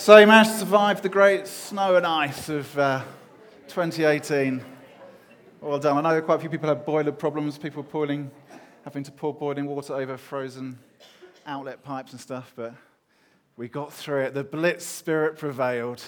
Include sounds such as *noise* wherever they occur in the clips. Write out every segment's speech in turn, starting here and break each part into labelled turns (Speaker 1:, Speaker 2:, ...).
Speaker 1: So you managed to survive the great snow and ice of uh, 2018. Well done. I know quite a few people have boiler problems, people boiling, having to pour boiling water over frozen outlet pipes and stuff, but we got through it. The Blitz spirit prevailed.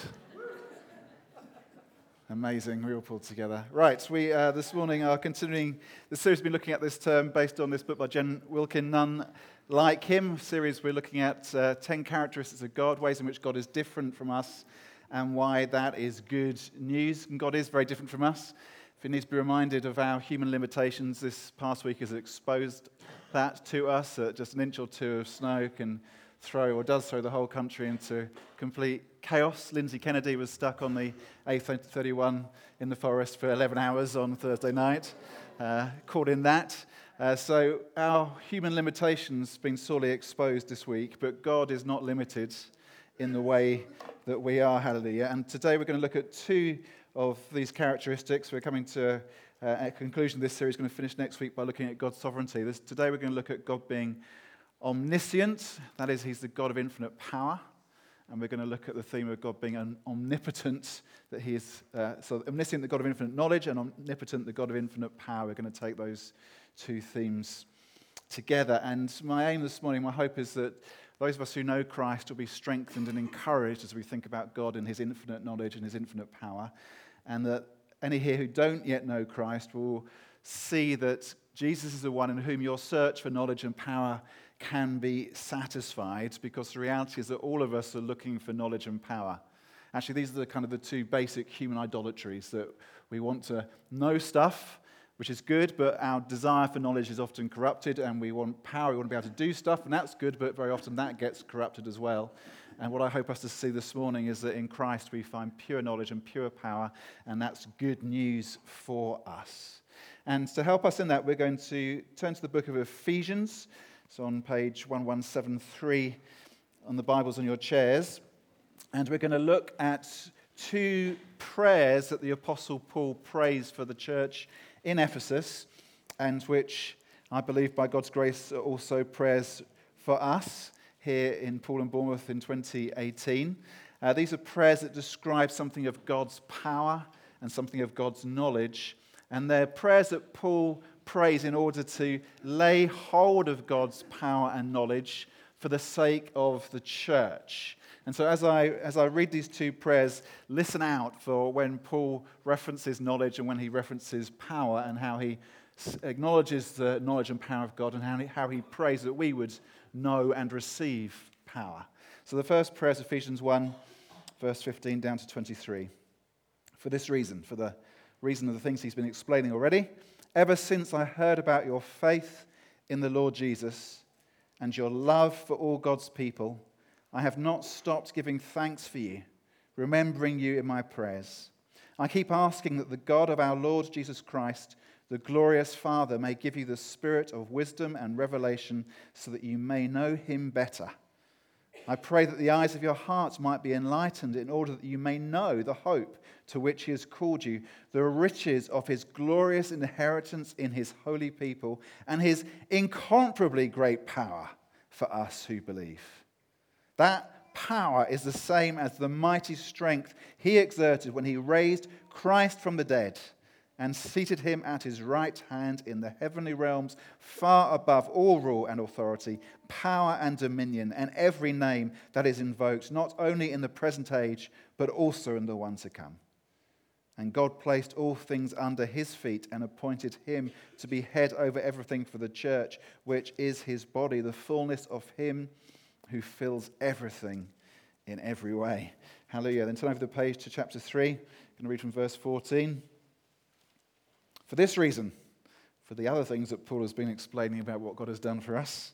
Speaker 1: Amazing, we all pulled together. Right, we uh, this morning are continuing the series we've been looking at this term based on this book by Jen Wilkin, None Like Him. Series we're looking at uh, 10 characteristics of God, ways in which God is different from us, and why that is good news. And God is very different from us. If we need to be reminded of our human limitations, this past week has exposed that to us. Uh, just an inch or two of snow can throw, or does throw, the whole country into complete chaos. Lindsay Kennedy was stuck on the A31 in the forest for 11 hours on Thursday night, uh, caught in that. Uh, so our human limitations have been sorely exposed this week, but God is not limited in the way that we are. Hallelujah! And today we're going to look at two of these characteristics. We're coming to uh, a conclusion of this series. Going to finish next week by looking at God's sovereignty. This, today we're going to look at God being omniscient, that is, He's the God of infinite power. And we're going to look at the theme of God being omnipotent, that He is, uh, so omniscient, the God of infinite knowledge, and omnipotent, the God of infinite power. We're going to take those two themes together. And my aim this morning, my hope is that those of us who know Christ will be strengthened and encouraged as we think about God and His infinite knowledge and His infinite power. And that any here who don't yet know Christ will see that Jesus is the one in whom your search for knowledge and power can be satisfied because the reality is that all of us are looking for knowledge and power. Actually, these are the kind of the two basic human idolatries that we want to know stuff, which is good, but our desire for knowledge is often corrupted, and we want power, we want to be able to do stuff, and that's good, but very often that gets corrupted as well. And what I hope us to see this morning is that in Christ we find pure knowledge and pure power, and that's good news for us. And to help us in that, we're going to turn to the book of Ephesians. It's on page 1173 on the Bibles on your chairs. And we're going to look at two prayers that the Apostle Paul prays for the church in Ephesus, and which I believe by God's grace are also prayers for us here in Poole and Bournemouth in 2018. Uh, these are prayers that describe something of God's power and something of God's knowledge. And they're prayers that Paul prays in order to lay hold of God's power and knowledge for the sake of the church. And so, as I, as I read these two prayers, listen out for when Paul references knowledge and when he references power and how he acknowledges the knowledge and power of God and how he, how he prays that we would know and receive power. So, the first prayer is Ephesians 1, verse 15 down to 23. For this reason, for the reason of the things he's been explaining already, ever since I heard about your faith in the Lord Jesus and your love for all God's people, I have not stopped giving thanks for you, remembering you in my prayers. I keep asking that the God of our Lord Jesus Christ, the glorious Father, may give you the spirit of wisdom and revelation so that you may know him better I pray that the eyes of your hearts might be enlightened in order that you may know the hope to which he has called you, the riches of his glorious inheritance in his holy people, and his incomparably great power for us who believe. That power is the same as the mighty strength he exerted when he raised Christ from the dead and seated him at his right hand in the heavenly realms, far above all rule and authority, power and dominion, and every name that is invoked, not only in the present age, but also in the one to come. And God placed all things under his feet and appointed him to be head over everything for the church, which is his body, the fullness of him who fills everything in every way. Hallelujah. Then turn over the page to chapter 3. I'm going to read from verse 14. For this reason, for the other things that Paul has been explaining about what God has done for us,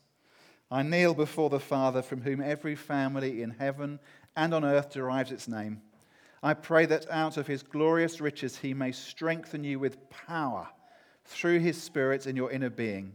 Speaker 1: I kneel before the Father from whom every family in heaven and on earth derives its name. I pray that out of his glorious riches he may strengthen you with power through his Spirit in your inner being,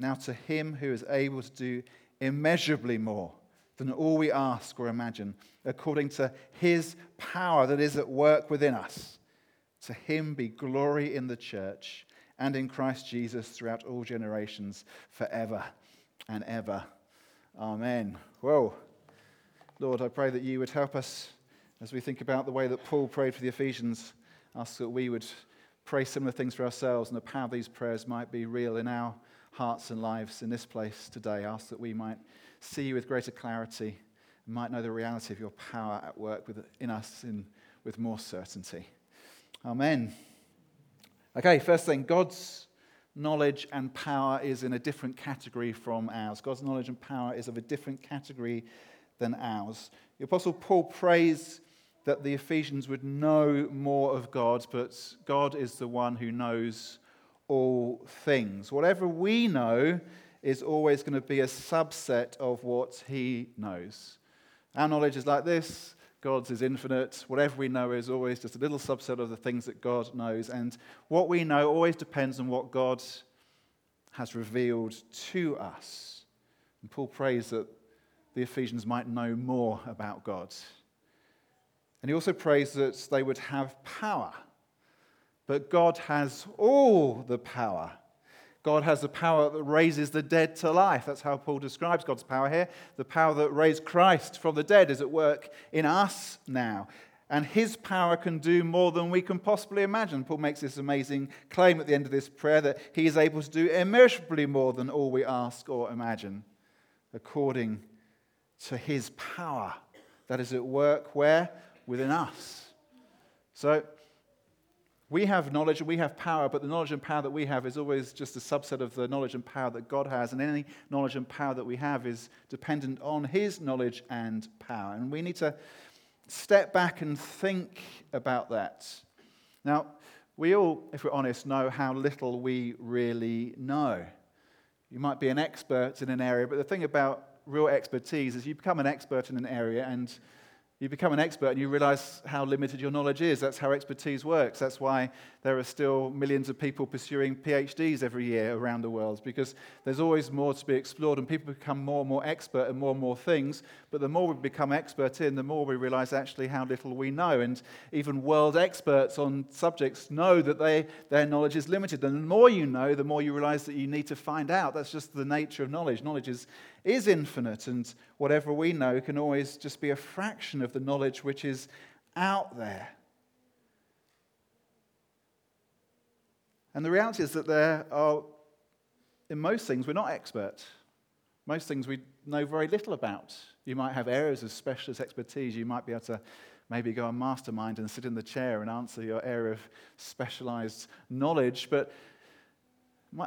Speaker 1: Now, to him who is able to do immeasurably more than all we ask or imagine, according to his power that is at work within us, to him be glory in the church and in Christ Jesus throughout all generations, forever and ever. Amen. Whoa. Lord, I pray that you would help us as we think about the way that Paul prayed for the Ephesians. Ask that we would pray similar things for ourselves and the power of these prayers might be real in our hearts and lives in this place today. Ask that we might see you with greater clarity and might know the reality of your power at work within us in, with more certainty. Amen. Okay, first thing God's knowledge and power is in a different category from ours. God's knowledge and power is of a different category than ours. The Apostle Paul prays that the Ephesians would know more of God, but God is the one who knows all things. Whatever we know is always going to be a subset of what he knows. Our knowledge is like this. God's is infinite. Whatever we know is always just a little subset of the things that God knows. And what we know always depends on what God has revealed to us. And Paul prays that the Ephesians might know more about God. And he also prays that they would have power. But God has all the power. God has the power that raises the dead to life. That's how Paul describes God's power here. The power that raised Christ from the dead is at work in us now. And his power can do more than we can possibly imagine. Paul makes this amazing claim at the end of this prayer that he is able to do immeasurably more than all we ask or imagine, according to his power that is at work where? Within us. So we have knowledge and we have power, but the knowledge and power that we have is always just a subset of the knowledge and power that God has. And any knowledge and power that we have is dependent on his knowledge and power. And we need to step back and think about that. Now, we all, if we're honest, know how little we really know. You might be an expert in an area, but the thing about real expertise is you become an expert in an area and you become an expert and you realize how limited your knowledge is. That's how expertise works. That's why there are still millions of people pursuing PhDs every year around the world, because there's always more to be explored, and people become more and more expert in more and more things. But the more we become expert in, the more we realize actually how little we know. And even world experts on subjects know that they, their knowledge is limited. And the more you know, the more you realize that you need to find out. That's just the nature of knowledge. Knowledge is is infinite, and whatever we know can always just be a fraction of the knowledge which is out there. And the reality is that there are, in most things, we're not expert. Most things we know very little about. You might have areas of specialist expertise. You might be able to maybe go on mastermind and sit in the chair and answer your area of specialized knowledge. But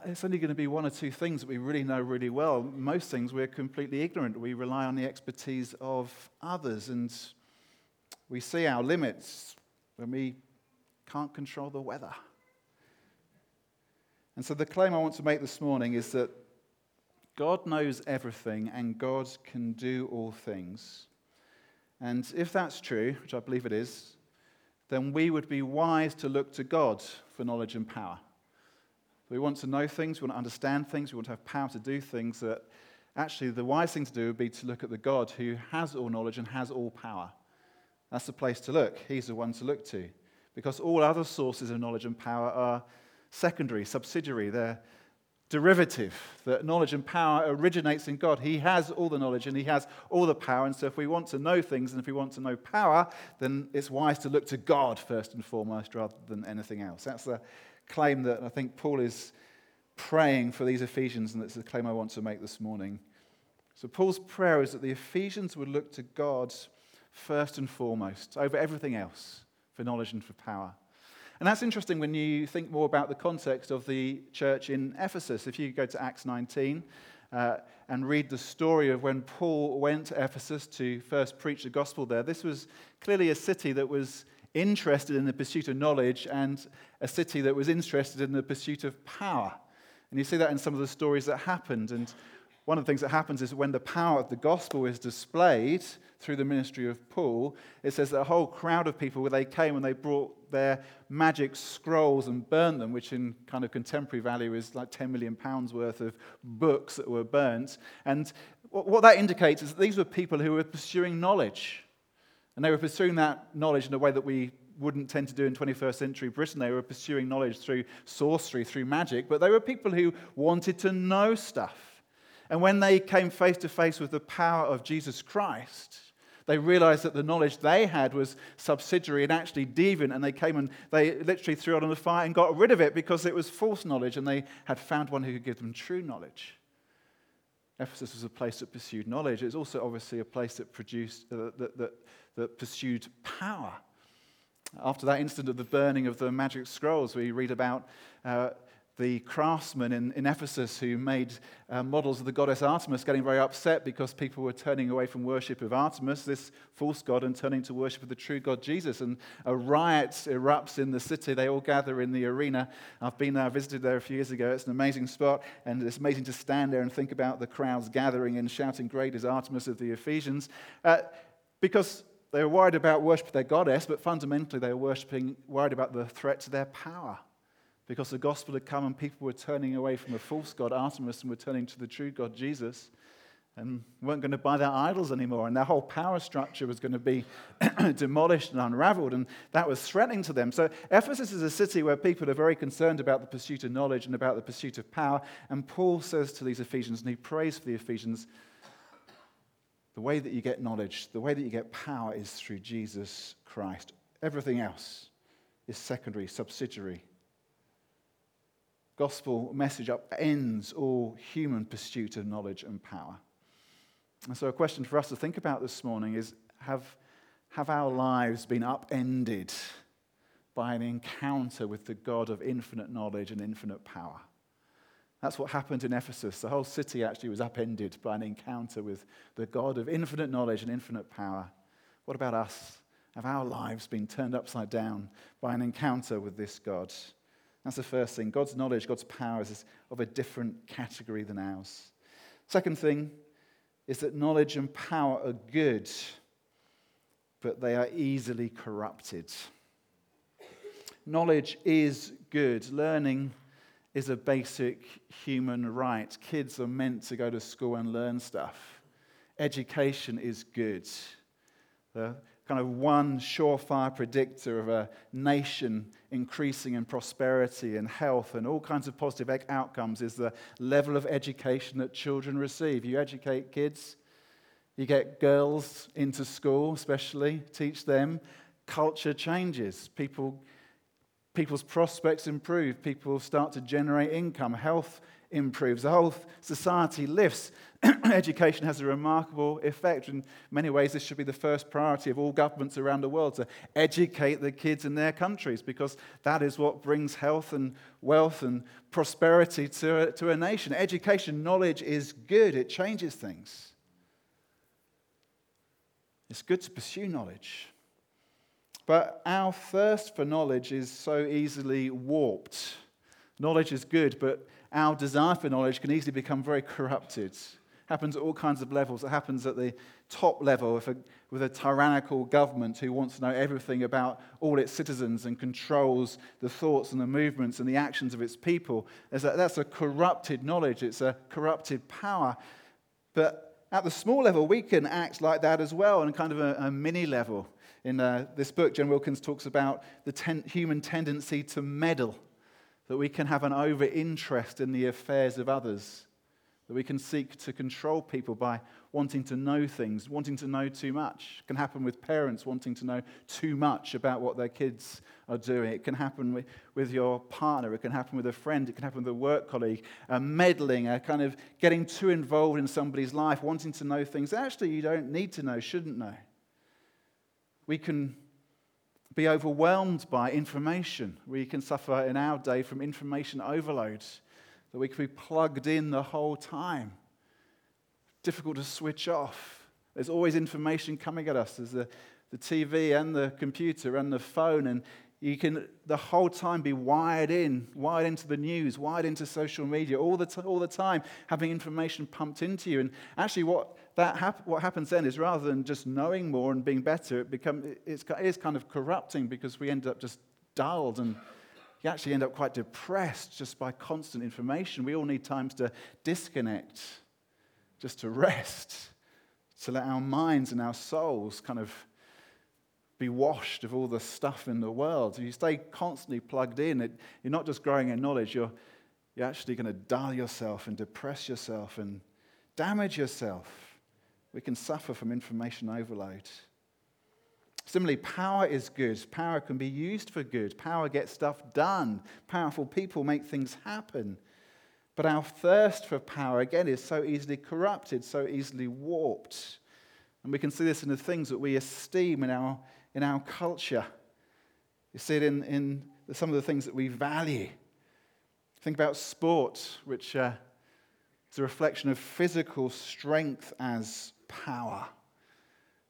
Speaker 1: it's only going to be one or two things that we really know really well. Most things we're completely ignorant. We rely on the expertise of others, and we see our limits when we can't control the weather. And so, the claim I want to make this morning is that God knows everything and God can do all things. And if that's true, which I believe it is, then we would be wise to look to God for knowledge and power. We want to know things, we want to understand things, we want to have power to do things that actually the wise thing to do would be to look at the God who has all knowledge and has all power. That's the place to look. He's the one to look to. Because all other sources of knowledge and power are secondary, subsidiary, they're derivative. That knowledge and power originates in God. He has all the knowledge and He has all the power. And so, if we want to know things and if we want to know power, then it's wise to look to God first and foremost rather than anything else. That's the claim that I think Paul is praying for these Ephesians, and that's the claim I want to make this morning. So, Paul's prayer is that the Ephesians would look to God first and foremost, over everything else, for knowledge and for power. And that's interesting when you think more about the context of the church in Ephesus. If you go to Acts 19 uh, and read the story of when Paul went to Ephesus to first preach the gospel there, this was clearly a city that was interested in the pursuit of knowledge and a city that was interested in the pursuit of power. And you see that in some of the stories that happened. And one of the things that happens is when the power of the gospel is displayed through the ministry of Paul, it says that a whole crowd of people, they came and they brought their magic scrolls and burned them, which in kind of contemporary value is like 10 million pounds worth of books that were burnt. And what that indicates is that these were people who were pursuing knowledge. And they were pursuing that knowledge in a way that we wouldn't tend to do in 21st century Britain. They were pursuing knowledge through sorcery, through magic, but they were people who wanted to know stuff. And when they came face to face with the power of Jesus Christ, they realized that the knowledge they had was subsidiary and actually deviant, and they came and they literally threw it on the fire and got rid of it because it was false knowledge, and they had found one who could give them true knowledge. Ephesus was a place that pursued knowledge. It was also obviously a place that produced uh, that, that, that pursued power. After that incident of the burning of the magic scrolls, we read about uh, the craftsmen in, in Ephesus who made uh, models of the goddess Artemis getting very upset because people were turning away from worship of Artemis, this false god, and turning to worship of the true God Jesus. And a riot erupts in the city. They all gather in the arena. I've been there, I visited there a few years ago. It's an amazing spot, and it's amazing to stand there and think about the crowds gathering and shouting, Great is Artemis of the Ephesians. Uh, because they were worried about worship of their goddess, but fundamentally they were worshiping, worried about the threat to their power because the gospel had come and people were turning away from the false god Artemis and were turning to the true God Jesus and weren't going to buy their idols anymore. And their whole power structure was going to be *clears throat* demolished and unraveled, and that was threatening to them. So, Ephesus is a city where people are very concerned about the pursuit of knowledge and about the pursuit of power. And Paul says to these Ephesians, and he prays for the Ephesians, the way that you get knowledge, the way that you get power is through Jesus Christ. Everything else is secondary, subsidiary gospel message upends all human pursuit of knowledge and power. And so, a question for us to think about this morning is have, have our lives been upended by an encounter with the God of infinite knowledge and infinite power? That's what happened in Ephesus. The whole city actually was upended by an encounter with the God of infinite knowledge and infinite power. What about us? Have our lives been turned upside down by an encounter with this God? That's the first thing. God's knowledge, God's power is of a different category than ours. Second thing is that knowledge and power are good, but they are easily corrupted. Knowledge is good. Learning is a basic human right. Kids are meant to go to school and learn stuff. Education is good. The kind of one surefire predictor of a nation increasing in prosperity and health and all kinds of positive outcomes is the level of education that children receive. You educate kids, you get girls into school, especially, teach them. Culture changes. People, people's prospects improve. People start to generate income. Health improves. The whole society lifts. *clears throat* Education has a remarkable effect. In many ways, this should be the first priority of all governments around the world to educate the kids in their countries because that is what brings health and wealth and prosperity to a, to a nation. Education, knowledge is good, it changes things. It's good to pursue knowledge. But our thirst for knowledge is so easily warped. Knowledge is good, but our desire for knowledge can easily become very corrupted. It happens at all kinds of levels. It happens at the top level with a, with a tyrannical government who wants to know everything about all its citizens and controls the thoughts and the movements and the actions of its people. A, that's a corrupted knowledge, it's a corrupted power. But at the small level, we can act like that as well on kind of a, a mini level. In uh, this book, Jen Wilkins talks about the ten- human tendency to meddle that we can have an over interest in the affairs of others, that we can seek to control people by wanting to know things, wanting to know too much. It can happen with parents wanting to know too much about what their kids are doing. It can happen with, with your partner. It can happen with a friend. It can happen with a work colleague. A meddling, a kind of getting too involved in somebody's life, wanting to know things actually you don't need to know, shouldn't know. We can be overwhelmed by information. We can suffer in our day from information overload, that we can be plugged in the whole time. Difficult to switch off. There's always information coming at us. There's the, the TV and the computer and the phone, and You can the whole time be wired in, wired into the news, wired into social media, all the, t- all the time having information pumped into you. And actually, what, that hap- what happens then is rather than just knowing more and being better, it, become, it's, it is kind of corrupting because we end up just dulled and you actually end up quite depressed just by constant information. We all need times to disconnect, just to rest, to let our minds and our souls kind of be washed of all the stuff in the world. If you stay constantly plugged in, it, you're not just growing in knowledge, you're, you're actually going to dull yourself and depress yourself and damage yourself. We can suffer from information overload. Similarly, power is good. Power can be used for good. Power gets stuff done. Powerful people make things happen. But our thirst for power, again, is so easily corrupted, so easily warped. And we can see this in the things that we esteem in our, in our culture. You see it in, in some of the things that we value. Think about sport, which uh, is a reflection of physical strength as power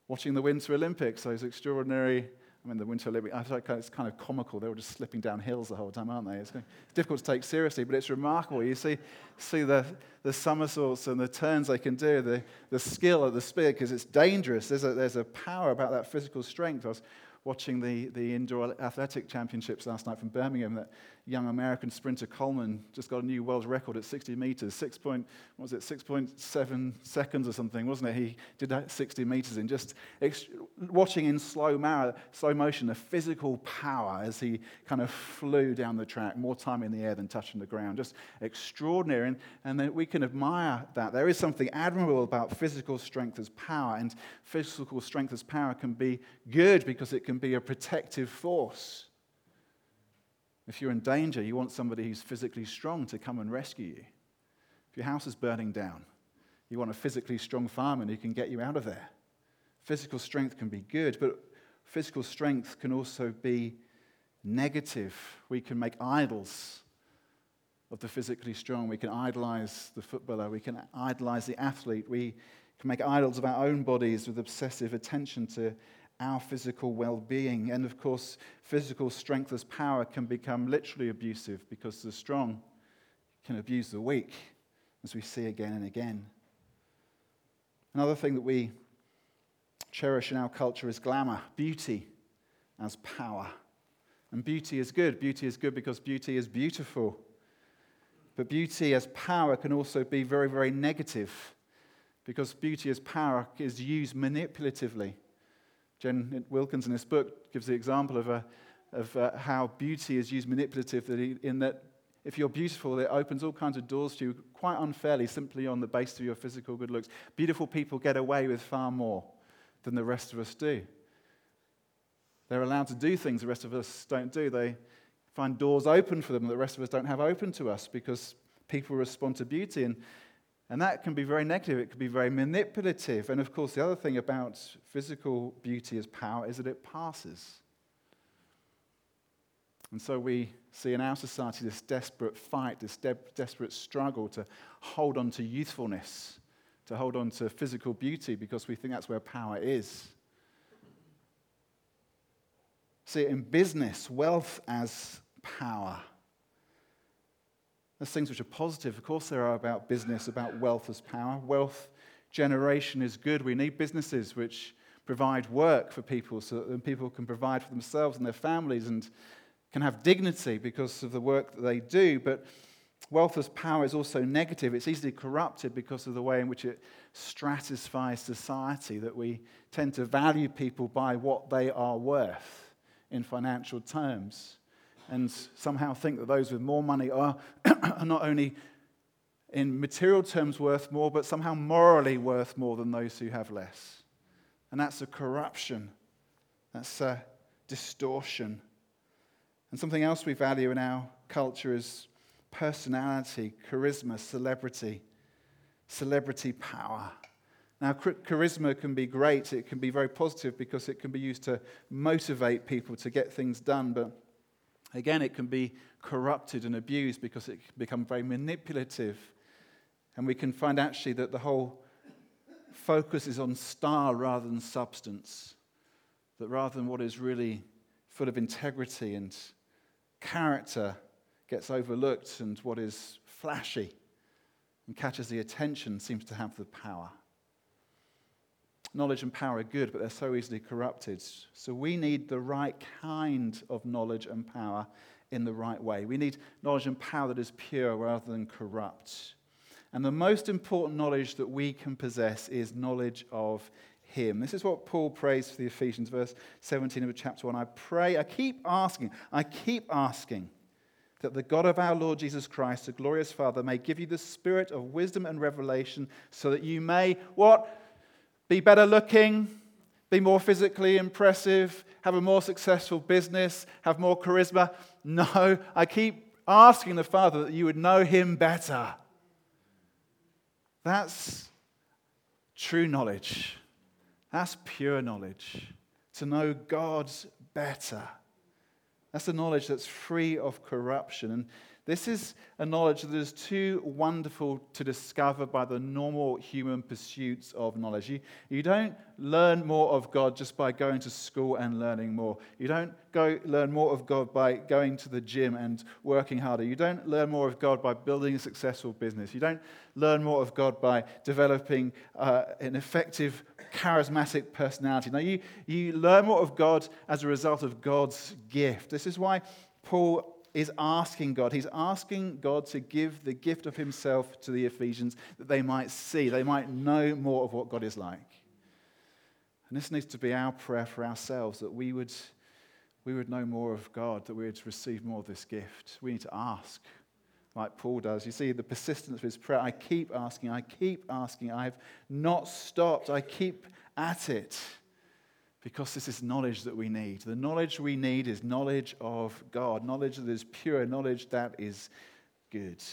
Speaker 1: watching the Winter Olympics, those extraordinary, I mean, the Winter Olympics, it's kind of comical. They were just slipping down hills the whole time, aren't they? It's difficult to take seriously, but it's remarkable. You see, see the, the somersaults and the turns they can do, the, the skill of the spear, because it's dangerous. There's a, there's a power about that physical strength. I was watching the, the indoor athletic championships last night from Birmingham that young American sprinter Coleman just got a new world record at 60 meters, 6 point, what was it, 6.7 seconds or something, wasn't it? He did that 60 meters in just ex- watching in slow, mar- slow motion the physical power as he kind of flew down the track, more time in the air than touching the ground. Just extraordinary. And, and then we can admire that. There is something admirable about physical strength as power, and physical strength as power can be good because it can be a protective force. If you're in danger, you want somebody who's physically strong to come and rescue you. If your house is burning down, you want a physically strong fireman who can get you out of there. Physical strength can be good, but physical strength can also be negative. We can make idols of the physically strong. We can idolize the footballer. We can idolize the athlete. We can make idols of our own bodies with obsessive attention to our physical well being. And of course, physical strength as power can become literally abusive because the strong can abuse the weak, as we see again and again. Another thing that we cherish in our culture is glamour, beauty as power. And beauty is good. Beauty is good because beauty is beautiful. But beauty as power can also be very, very negative because beauty as power is used manipulatively. Jen Wilkins, in his book, gives the example of, a, of uh, how beauty is used manipulatively in that if you're beautiful, it opens all kinds of doors to you quite unfairly, simply on the basis of your physical good looks. Beautiful people get away with far more than the rest of us do. They're allowed to do things the rest of us don't do. They find doors open for them that the rest of us don't have open to us because people respond to beauty. And and that can be very negative, it can be very manipulative. And of course, the other thing about physical beauty as power is that it passes. And so we see in our society this desperate fight, this de- desperate struggle to hold on to youthfulness, to hold on to physical beauty because we think that's where power is. See in business, wealth as power. There's things which are positive. Of course, there are about business, about wealth as power. Wealth generation is good. We need businesses which provide work for people so that people can provide for themselves and their families and can have dignity because of the work that they do. But wealth as power is also negative. It's easily corrupted because of the way in which it stratifies society, that we tend to value people by what they are worth in financial terms and somehow think that those with more money are, *clears throat* are not only in material terms worth more, but somehow morally worth more than those who have less. And that's a corruption, that's a distortion. And something else we value in our culture is personality, charisma, celebrity, celebrity power. Now, charisma can be great, it can be very positive because it can be used to motivate people to get things done, but Again, it can be corrupted and abused because it can become very manipulative. And we can find actually that the whole focus is on style rather than substance. That rather than what is really full of integrity and character gets overlooked, and what is flashy and catches the attention seems to have the power. Knowledge and power are good, but they're so easily corrupted. So we need the right kind of knowledge and power in the right way. We need knowledge and power that is pure rather than corrupt. And the most important knowledge that we can possess is knowledge of Him. This is what Paul prays for the Ephesians, verse 17 of chapter 1. I pray, I keep asking, I keep asking that the God of our Lord Jesus Christ, the glorious Father, may give you the spirit of wisdom and revelation so that you may, what? Be better looking, be more physically impressive, have a more successful business, have more charisma. No, I keep asking the Father that you would know Him better. That's true knowledge. That's pure knowledge. To know God better. That's the knowledge that's free of corruption. And this is a knowledge that is too wonderful to discover by the normal human pursuits of knowledge. You, you don't learn more of God just by going to school and learning more. You don't go learn more of God by going to the gym and working harder. You don't learn more of God by building a successful business. You don't learn more of God by developing uh, an effective, charismatic personality. Now, you, you learn more of God as a result of God's gift. This is why Paul is asking God. He's asking God to give the gift of himself to the Ephesians that they might see, they might know more of what God is like. And this needs to be our prayer for ourselves that we would, we would know more of God, that we would receive more of this gift. We need to ask, like Paul does. You see, the persistence of his prayer I keep asking, I keep asking, I've not stopped, I keep at it because this is knowledge that we need. The knowledge we need is knowledge of God, knowledge that is pure, knowledge that is good.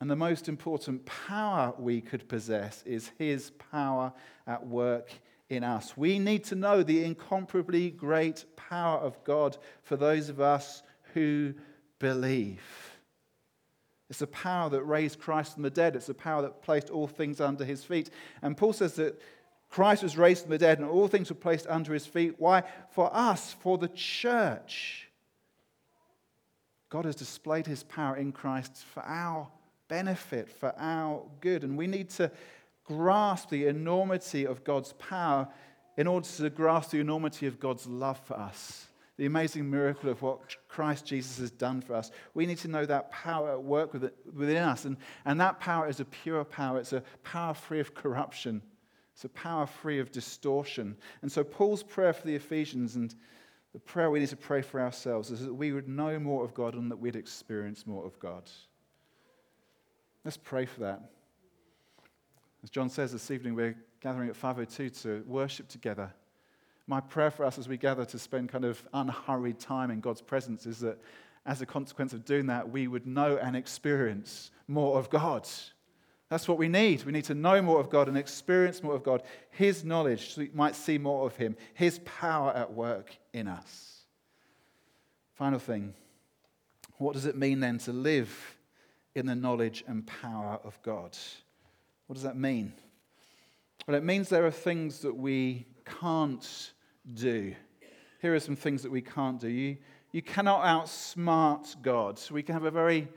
Speaker 1: And the most important power we could possess is His power at work in us. We need to know the incomparably great power of God for those of us who believe. It's the power that raised Christ from the dead. It's the power that placed all things under his feet. And Paul says that Christ was raised from the dead, and all things were placed under his feet. Why? For us, for the church. God has displayed his power in Christ for our benefit, for our good. And we need to grasp the enormity of God's power in order to grasp the enormity of God's love for us. The amazing miracle of what Christ Jesus has done for us. We need to know that power at work within us. And, and that power is a pure power, it's a power free of corruption. It's a power free of distortion. And so, Paul's prayer for the Ephesians and the prayer we need to pray for ourselves is that we would know more of God and that we'd experience more of God. Let's pray for that. As John says this evening, we're gathering at 502 to worship together. My prayer for us as we gather to spend kind of unhurried time in God's presence is that as a consequence of doing that, we would know and experience more of God. That's what we need. We need to know more of God and experience more of God, His knowledge, so we might see more of Him, His power at work in us. Final thing what does it mean then to live in the knowledge and power of God? What does that mean? Well, it means there are things that we can't do. Here are some things that we can't do. You, you cannot outsmart God. We can have a very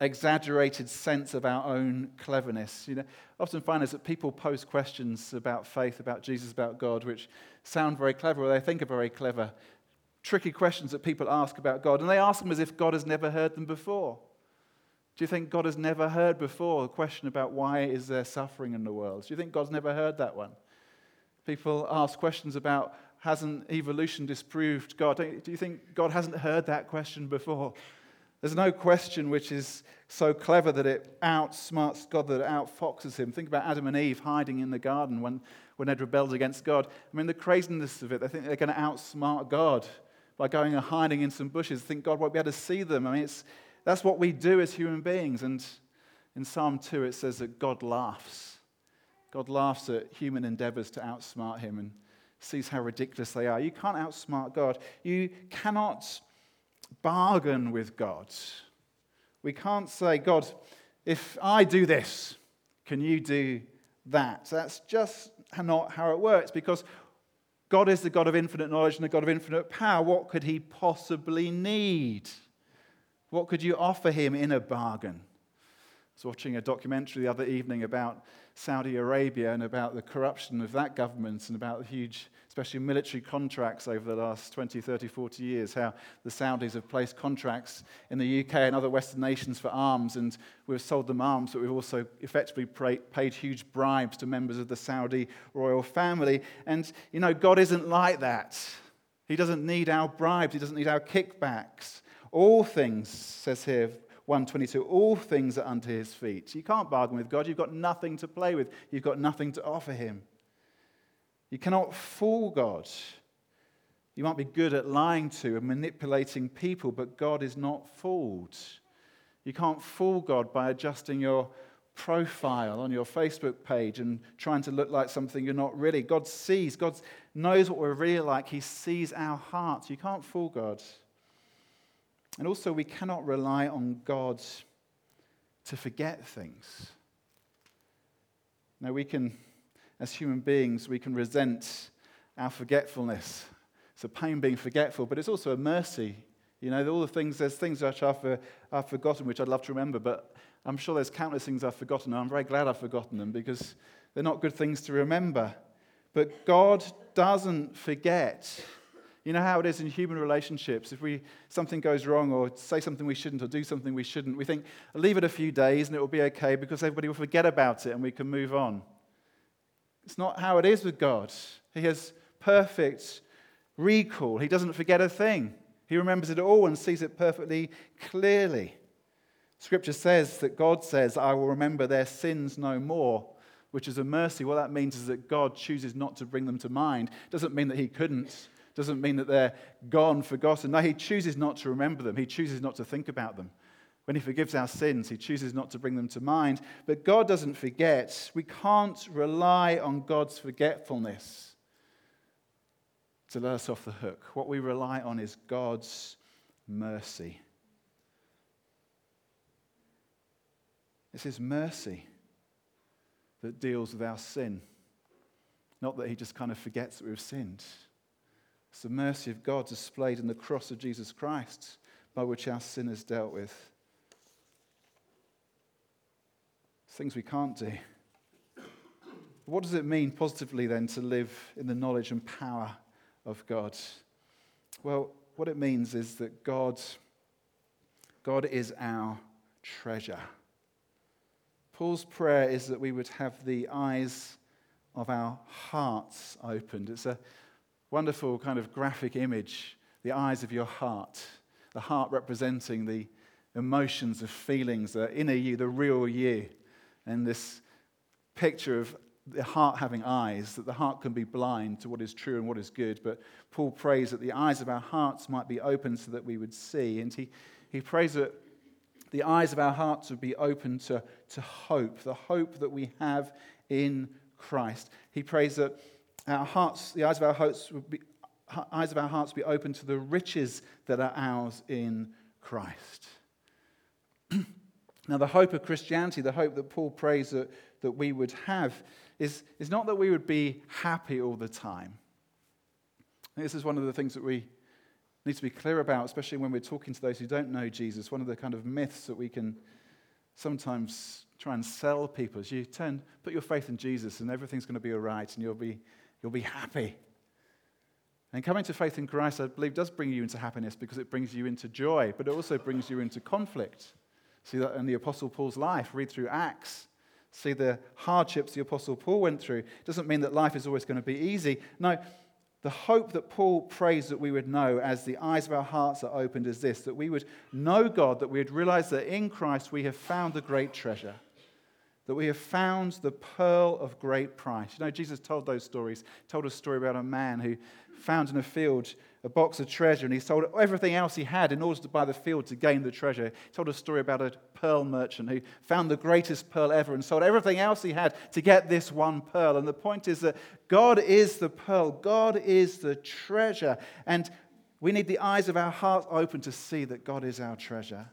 Speaker 1: exaggerated sense of our own cleverness. You know, often find is that people pose questions about faith, about Jesus, about God, which sound very clever, or they think are very clever. Tricky questions that people ask about God, and they ask them as if God has never heard them before. Do you think God has never heard before a question about why is there suffering in the world? Do you think God's never heard that one? People ask questions about hasn't evolution disproved God? Do you think God hasn't heard that question before? There's no question which is so clever that it outsmarts God, that it outfoxes him. Think about Adam and Eve hiding in the garden when, when they'd rebelled against God. I mean, the craziness of it, they think they're going to outsmart God by going and hiding in some bushes. They think God won't be able to see them. I mean, it's, that's what we do as human beings. And in Psalm 2, it says that God laughs. God laughs at human endeavors to outsmart him and sees how ridiculous they are. You can't outsmart God. You cannot bargain with God. We can't say, God, if I do this, can you do that? That's just not how it works because God is the God of infinite knowledge and the God of infinite power. What could he possibly need? What could you offer him in a bargain? I was watching a documentary the other evening about Saudi Arabia and about the corruption of that government and about the huge, especially military contracts over the last 20, 30, 40 years, how the Saudis have placed contracts in the UK and other Western nations for arms, and we've sold them arms, but we've also effectively paid huge bribes to members of the Saudi royal family. And, you know, God isn't like that. He doesn't need our bribes, He doesn't need our kickbacks. All things, says here, 122, all things are under his feet. You can't bargain with God. You've got nothing to play with, you've got nothing to offer him. You cannot fool God. You might be good at lying to and manipulating people, but God is not fooled. You can't fool God by adjusting your profile on your Facebook page and trying to look like something you're not really. God sees, God knows what we're really like. He sees our hearts. You can't fool God. And also, we cannot rely on God to forget things. Now, we can, as human beings, we can resent our forgetfulness. It's a pain being forgetful, but it's also a mercy. You know, all the things, there's things which I've, uh, I've forgotten which I'd love to remember, but I'm sure there's countless things I've forgotten, and I'm very glad I've forgotten them because they're not good things to remember. But God doesn't forget. You know how it is in human relationships. If we, something goes wrong or say something we shouldn't or do something we shouldn't, we think, leave it a few days and it will be okay because everybody will forget about it and we can move on. It's not how it is with God. He has perfect recall, He doesn't forget a thing. He remembers it all and sees it perfectly clearly. Scripture says that God says, I will remember their sins no more, which is a mercy. What that means is that God chooses not to bring them to mind. Doesn't mean that He couldn't doesn't mean that they're gone, forgotten. No, He chooses not to remember them, He chooses not to think about them. When He forgives our sins, He chooses not to bring them to mind. But God doesn't forget. We can't rely on God's forgetfulness to let us off the hook. What we rely on is God's mercy. It's His mercy that deals with our sin, not that He just kind of forgets that we've sinned. It's the mercy of God displayed in the cross of Jesus Christ by which our sin is dealt with. Things we can't do. What does it mean positively then to live in the knowledge and power of God? Well, what it means is that God, God is our treasure. Paul's prayer is that we would have the eyes of our hearts opened. It's a wonderful kind of graphic image the eyes of your heart, the heart representing the emotions, the feelings, the inner you, the real you. And this picture of the heart having eyes, that the heart can be blind to what is true and what is good. But Paul prays that the eyes of our hearts might be open so that we would see. And he, he prays that the eyes of our hearts would be open to, to hope, the hope that we have in Christ. He prays that our hearts, the eyes of our hearts would be, eyes of our hearts be open to the riches that are ours in Christ. *clears throat* now, the hope of Christianity, the hope that Paul prays that, that we would have, is, is not that we would be happy all the time. This is one of the things that we need to be clear about, especially when we're talking to those who don't know Jesus. One of the kind of myths that we can sometimes try and sell people is you turn, put your faith in Jesus, and everything's going to be all right, and you'll be You'll be happy. And coming to faith in Christ, I believe, does bring you into happiness because it brings you into joy, but it also brings you into conflict. See that in the Apostle Paul's life. Read through Acts. See the hardships the Apostle Paul went through. It doesn't mean that life is always going to be easy. No, the hope that Paul prays that we would know as the eyes of our hearts are opened is this that we would know God, that we would realize that in Christ we have found the great treasure that we have found the pearl of great price. You know, Jesus told those stories, told a story about a man who found in a field a box of treasure and he sold everything else he had in order to buy the field to gain the treasure. He told a story about a pearl merchant who found the greatest pearl ever and sold everything else he had to get this one pearl. And the point is that God is the pearl, God is the treasure. And we need the eyes of our hearts open to see that God is our treasure.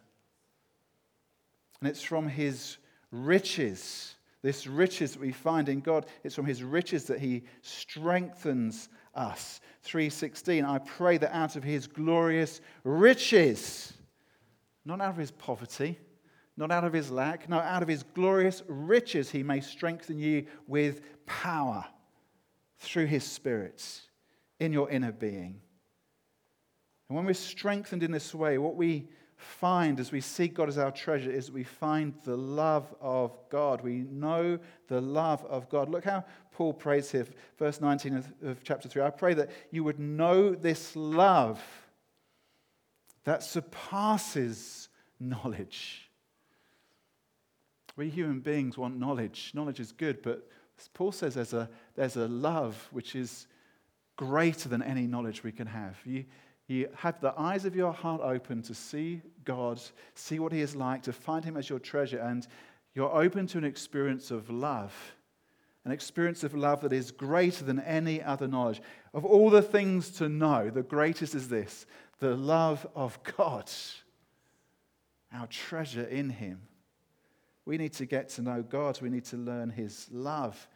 Speaker 1: And it's from his riches, this riches that we find in God, it's from his riches that he strengthens us. 3:16 I pray that out of his glorious riches not out of his poverty not out of his lack no out of his glorious riches he may strengthen you with power through his spirit in your inner being and when we're strengthened in this way what we find as we seek God as our treasure is we find the love of God. We know the love of God. Look how Paul prays here, verse 19 of, of chapter 3. I pray that you would know this love that surpasses knowledge. We human beings want knowledge. Knowledge is good, but as Paul says there's a, there's a love which is greater than any knowledge we can have. You, you have the eyes of your heart open to see God, see what He is like, to find Him as your treasure, and you're open to an experience of love, an experience of love that is greater than any other knowledge. Of all the things to know, the greatest is this the love of God, our treasure in Him. We need to get to know God, we need to learn His love.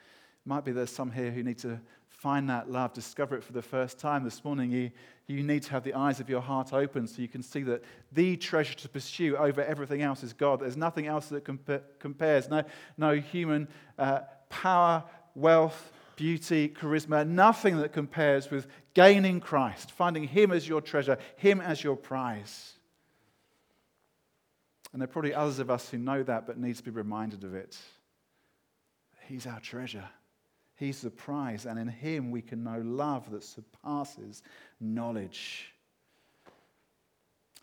Speaker 1: Might be there's some here who need to find that love, discover it for the first time this morning. You, you need to have the eyes of your heart open so you can see that the treasure to pursue over everything else is God. There's nothing else that compa- compares. No, no human uh, power, wealth, beauty, charisma, nothing that compares with gaining Christ, finding Him as your treasure, Him as your prize. And there are probably others of us who know that but need to be reminded of it. He's our treasure. He's the prize, and in Him we can know love that surpasses knowledge.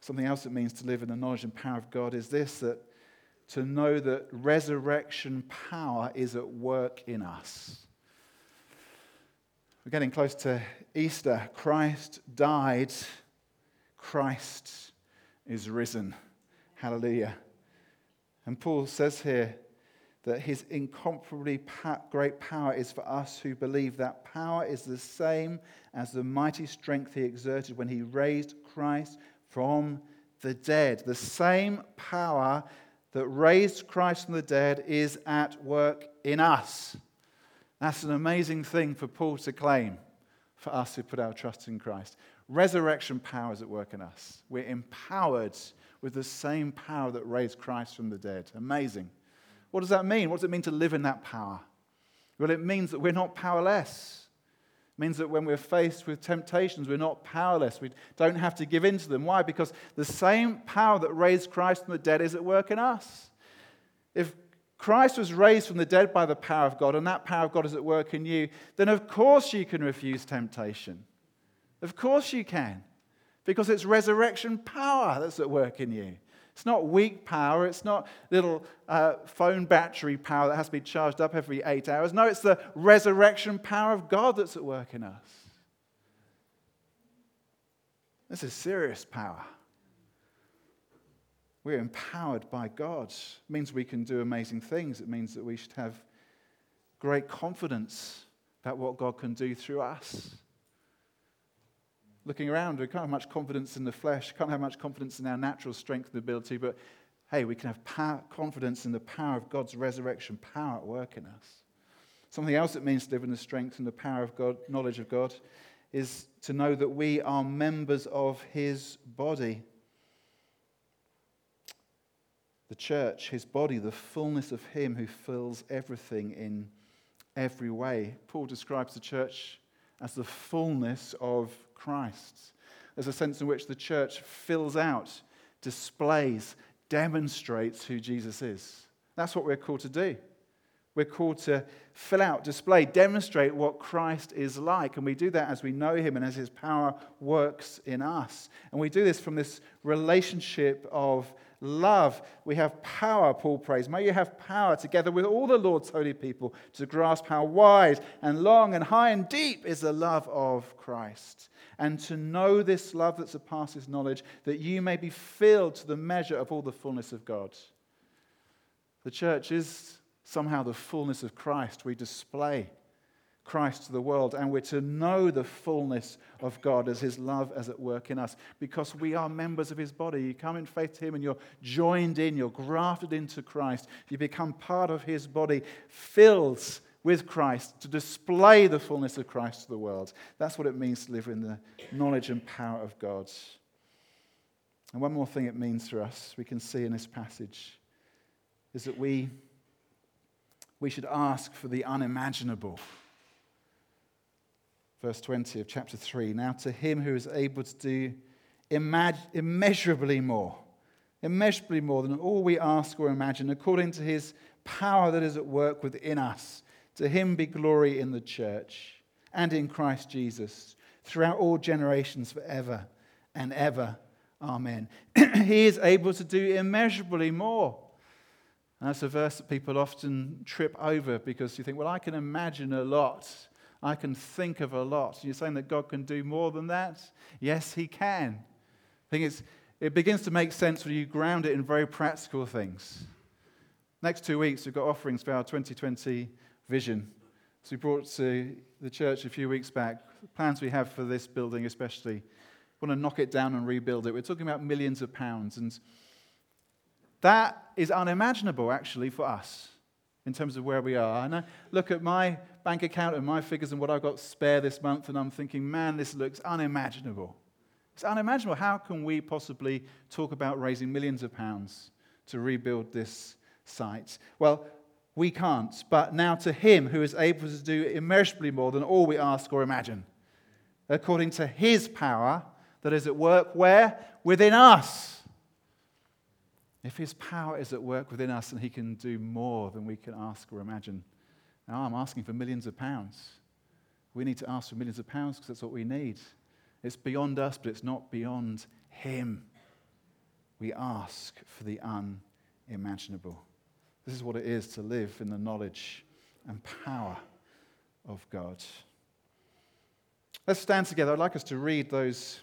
Speaker 1: Something else it means to live in the knowledge and power of God is this that to know that resurrection power is at work in us. We're getting close to Easter. Christ died, Christ is risen. Hallelujah. And Paul says here, that his incomparably great power is for us who believe that power is the same as the mighty strength he exerted when he raised Christ from the dead. The same power that raised Christ from the dead is at work in us. That's an amazing thing for Paul to claim for us who put our trust in Christ. Resurrection power is at work in us. We're empowered with the same power that raised Christ from the dead. Amazing. What does that mean? What does it mean to live in that power? Well, it means that we're not powerless. It means that when we're faced with temptations, we're not powerless. We don't have to give in to them. Why? Because the same power that raised Christ from the dead is at work in us. If Christ was raised from the dead by the power of God, and that power of God is at work in you, then of course you can refuse temptation. Of course you can. Because it's resurrection power that's at work in you. It's not weak power. It's not little uh, phone battery power that has to be charged up every eight hours. No, it's the resurrection power of God that's at work in us. This is serious power. We're empowered by God. It means we can do amazing things. It means that we should have great confidence about what God can do through us looking around, we can't have much confidence in the flesh, can't have much confidence in our natural strength and ability, but hey, we can have power, confidence in the power of God's resurrection power at work in us. Something else it means to live in the strength and the power of God, knowledge of God, is to know that we are members of His body. The church, His body, the fullness of Him who fills everything in every way. Paul describes the church as the fullness of Christ. There's a sense in which the church fills out, displays, demonstrates who Jesus is. That's what we're called to do. We're called to fill out, display, demonstrate what Christ is like. And we do that as we know him and as his power works in us. And we do this from this relationship of love. We have power, Paul prays. May you have power together with all the Lord's holy people to grasp how wide and long and high and deep is the love of Christ. And to know this love that surpasses knowledge, that you may be filled to the measure of all the fullness of God. The church is somehow the fullness of Christ. We display Christ to the world, and we're to know the fullness of God as His love as at work in us because we are members of His body. You come in faith to Him and you're joined in, you're grafted into Christ. You become part of His body, filled with Christ, to display the fullness of Christ to the world. That's what it means to live in the knowledge and power of God. And one more thing it means for us, we can see in this passage, is that we, we should ask for the unimaginable. Verse 20 of chapter 3 Now to him who is able to do immeasurably more, immeasurably more than all we ask or imagine, according to his power that is at work within us. To him be glory in the church and in Christ Jesus throughout all generations forever and ever. Amen. *clears throat* he is able to do immeasurably more. And that's a verse that people often trip over because you think, well, I can imagine a lot. I can think of a lot. You're saying that God can do more than that? Yes, He can. I think it's, it begins to make sense when you ground it in very practical things. Next two weeks, we've got offerings for our 2020 vision. So we brought to the church a few weeks back the plans we have for this building, especially. We want to knock it down and rebuild it. We're talking about millions of pounds. And that is unimaginable, actually, for us in terms of where we are. And I look at my bank account and my figures and what I've got spare this month, and I'm thinking, man, this looks unimaginable. It's unimaginable. How can we possibly talk about raising millions of pounds to rebuild this site? Well, we can't. But now to him who is able to do immeasurably more than all we ask or imagine, according to his power that is at work where? Within us. If his power is at work within us, and he can do more than we can ask or imagine. Now, I'm asking for millions of pounds. We need to ask for millions of pounds because that's what we need. It's beyond us, but it's not beyond Him. We ask for the unimaginable. This is what it is to live in the knowledge and power of God. Let's stand together. I'd like us to read those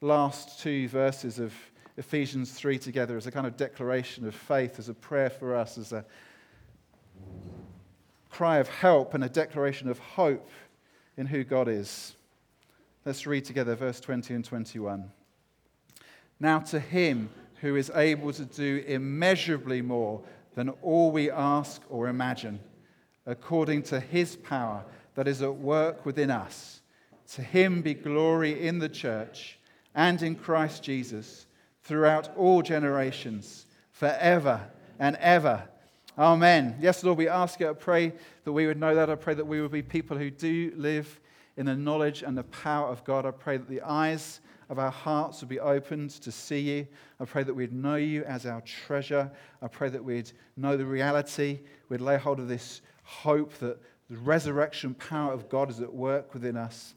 Speaker 1: last two verses of Ephesians 3 together as a kind of declaration of faith, as a prayer for us, as a cry of help and a declaration of hope in who God is. Let's read together verse 20 and 21. Now, to him who is able to do immeasurably more than all we ask or imagine, according to his power that is at work within us, to him be glory in the church and in Christ Jesus throughout all generations, forever and ever. Amen. Yes, Lord, we ask you, I pray that we would know that. I pray that we would be people who do live in the knowledge and the power of God. I pray that the eyes of our hearts would be opened to see you. I pray that we'd know you as our treasure. I pray that we'd know the reality. We'd lay hold of this hope that the resurrection power of God is at work within us.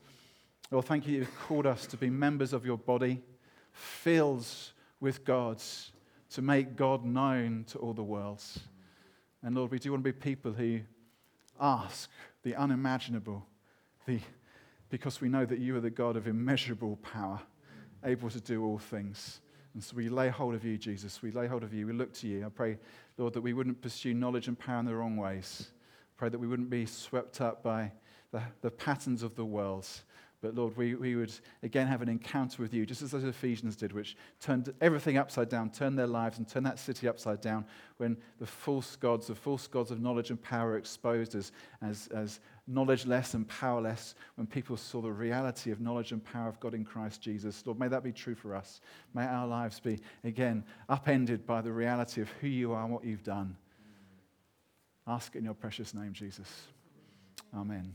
Speaker 1: Lord, thank you you've called us to be members of your body, filled with God's, to make God known to all the worlds. And Lord, we do want to be people who ask the unimaginable, the because we know that you are the God of immeasurable power, able to do all things. And so we lay hold of you, Jesus. We lay hold of you. We look to you. I pray, Lord, that we wouldn't pursue knowledge and power in the wrong ways. I pray that we wouldn't be swept up by the, the patterns of the world, but Lord, we, we would again have an encounter with you, just as those Ephesians did, which turned everything upside down, turned their lives and turned that city upside down when the false gods, the false gods of knowledge and power were exposed as, as, as knowledgeless and powerless, when people saw the reality of knowledge and power of God in Christ Jesus. Lord, may that be true for us. May our lives be, again, upended by the reality of who you are and what you've done. Ask in your precious name, Jesus. Amen.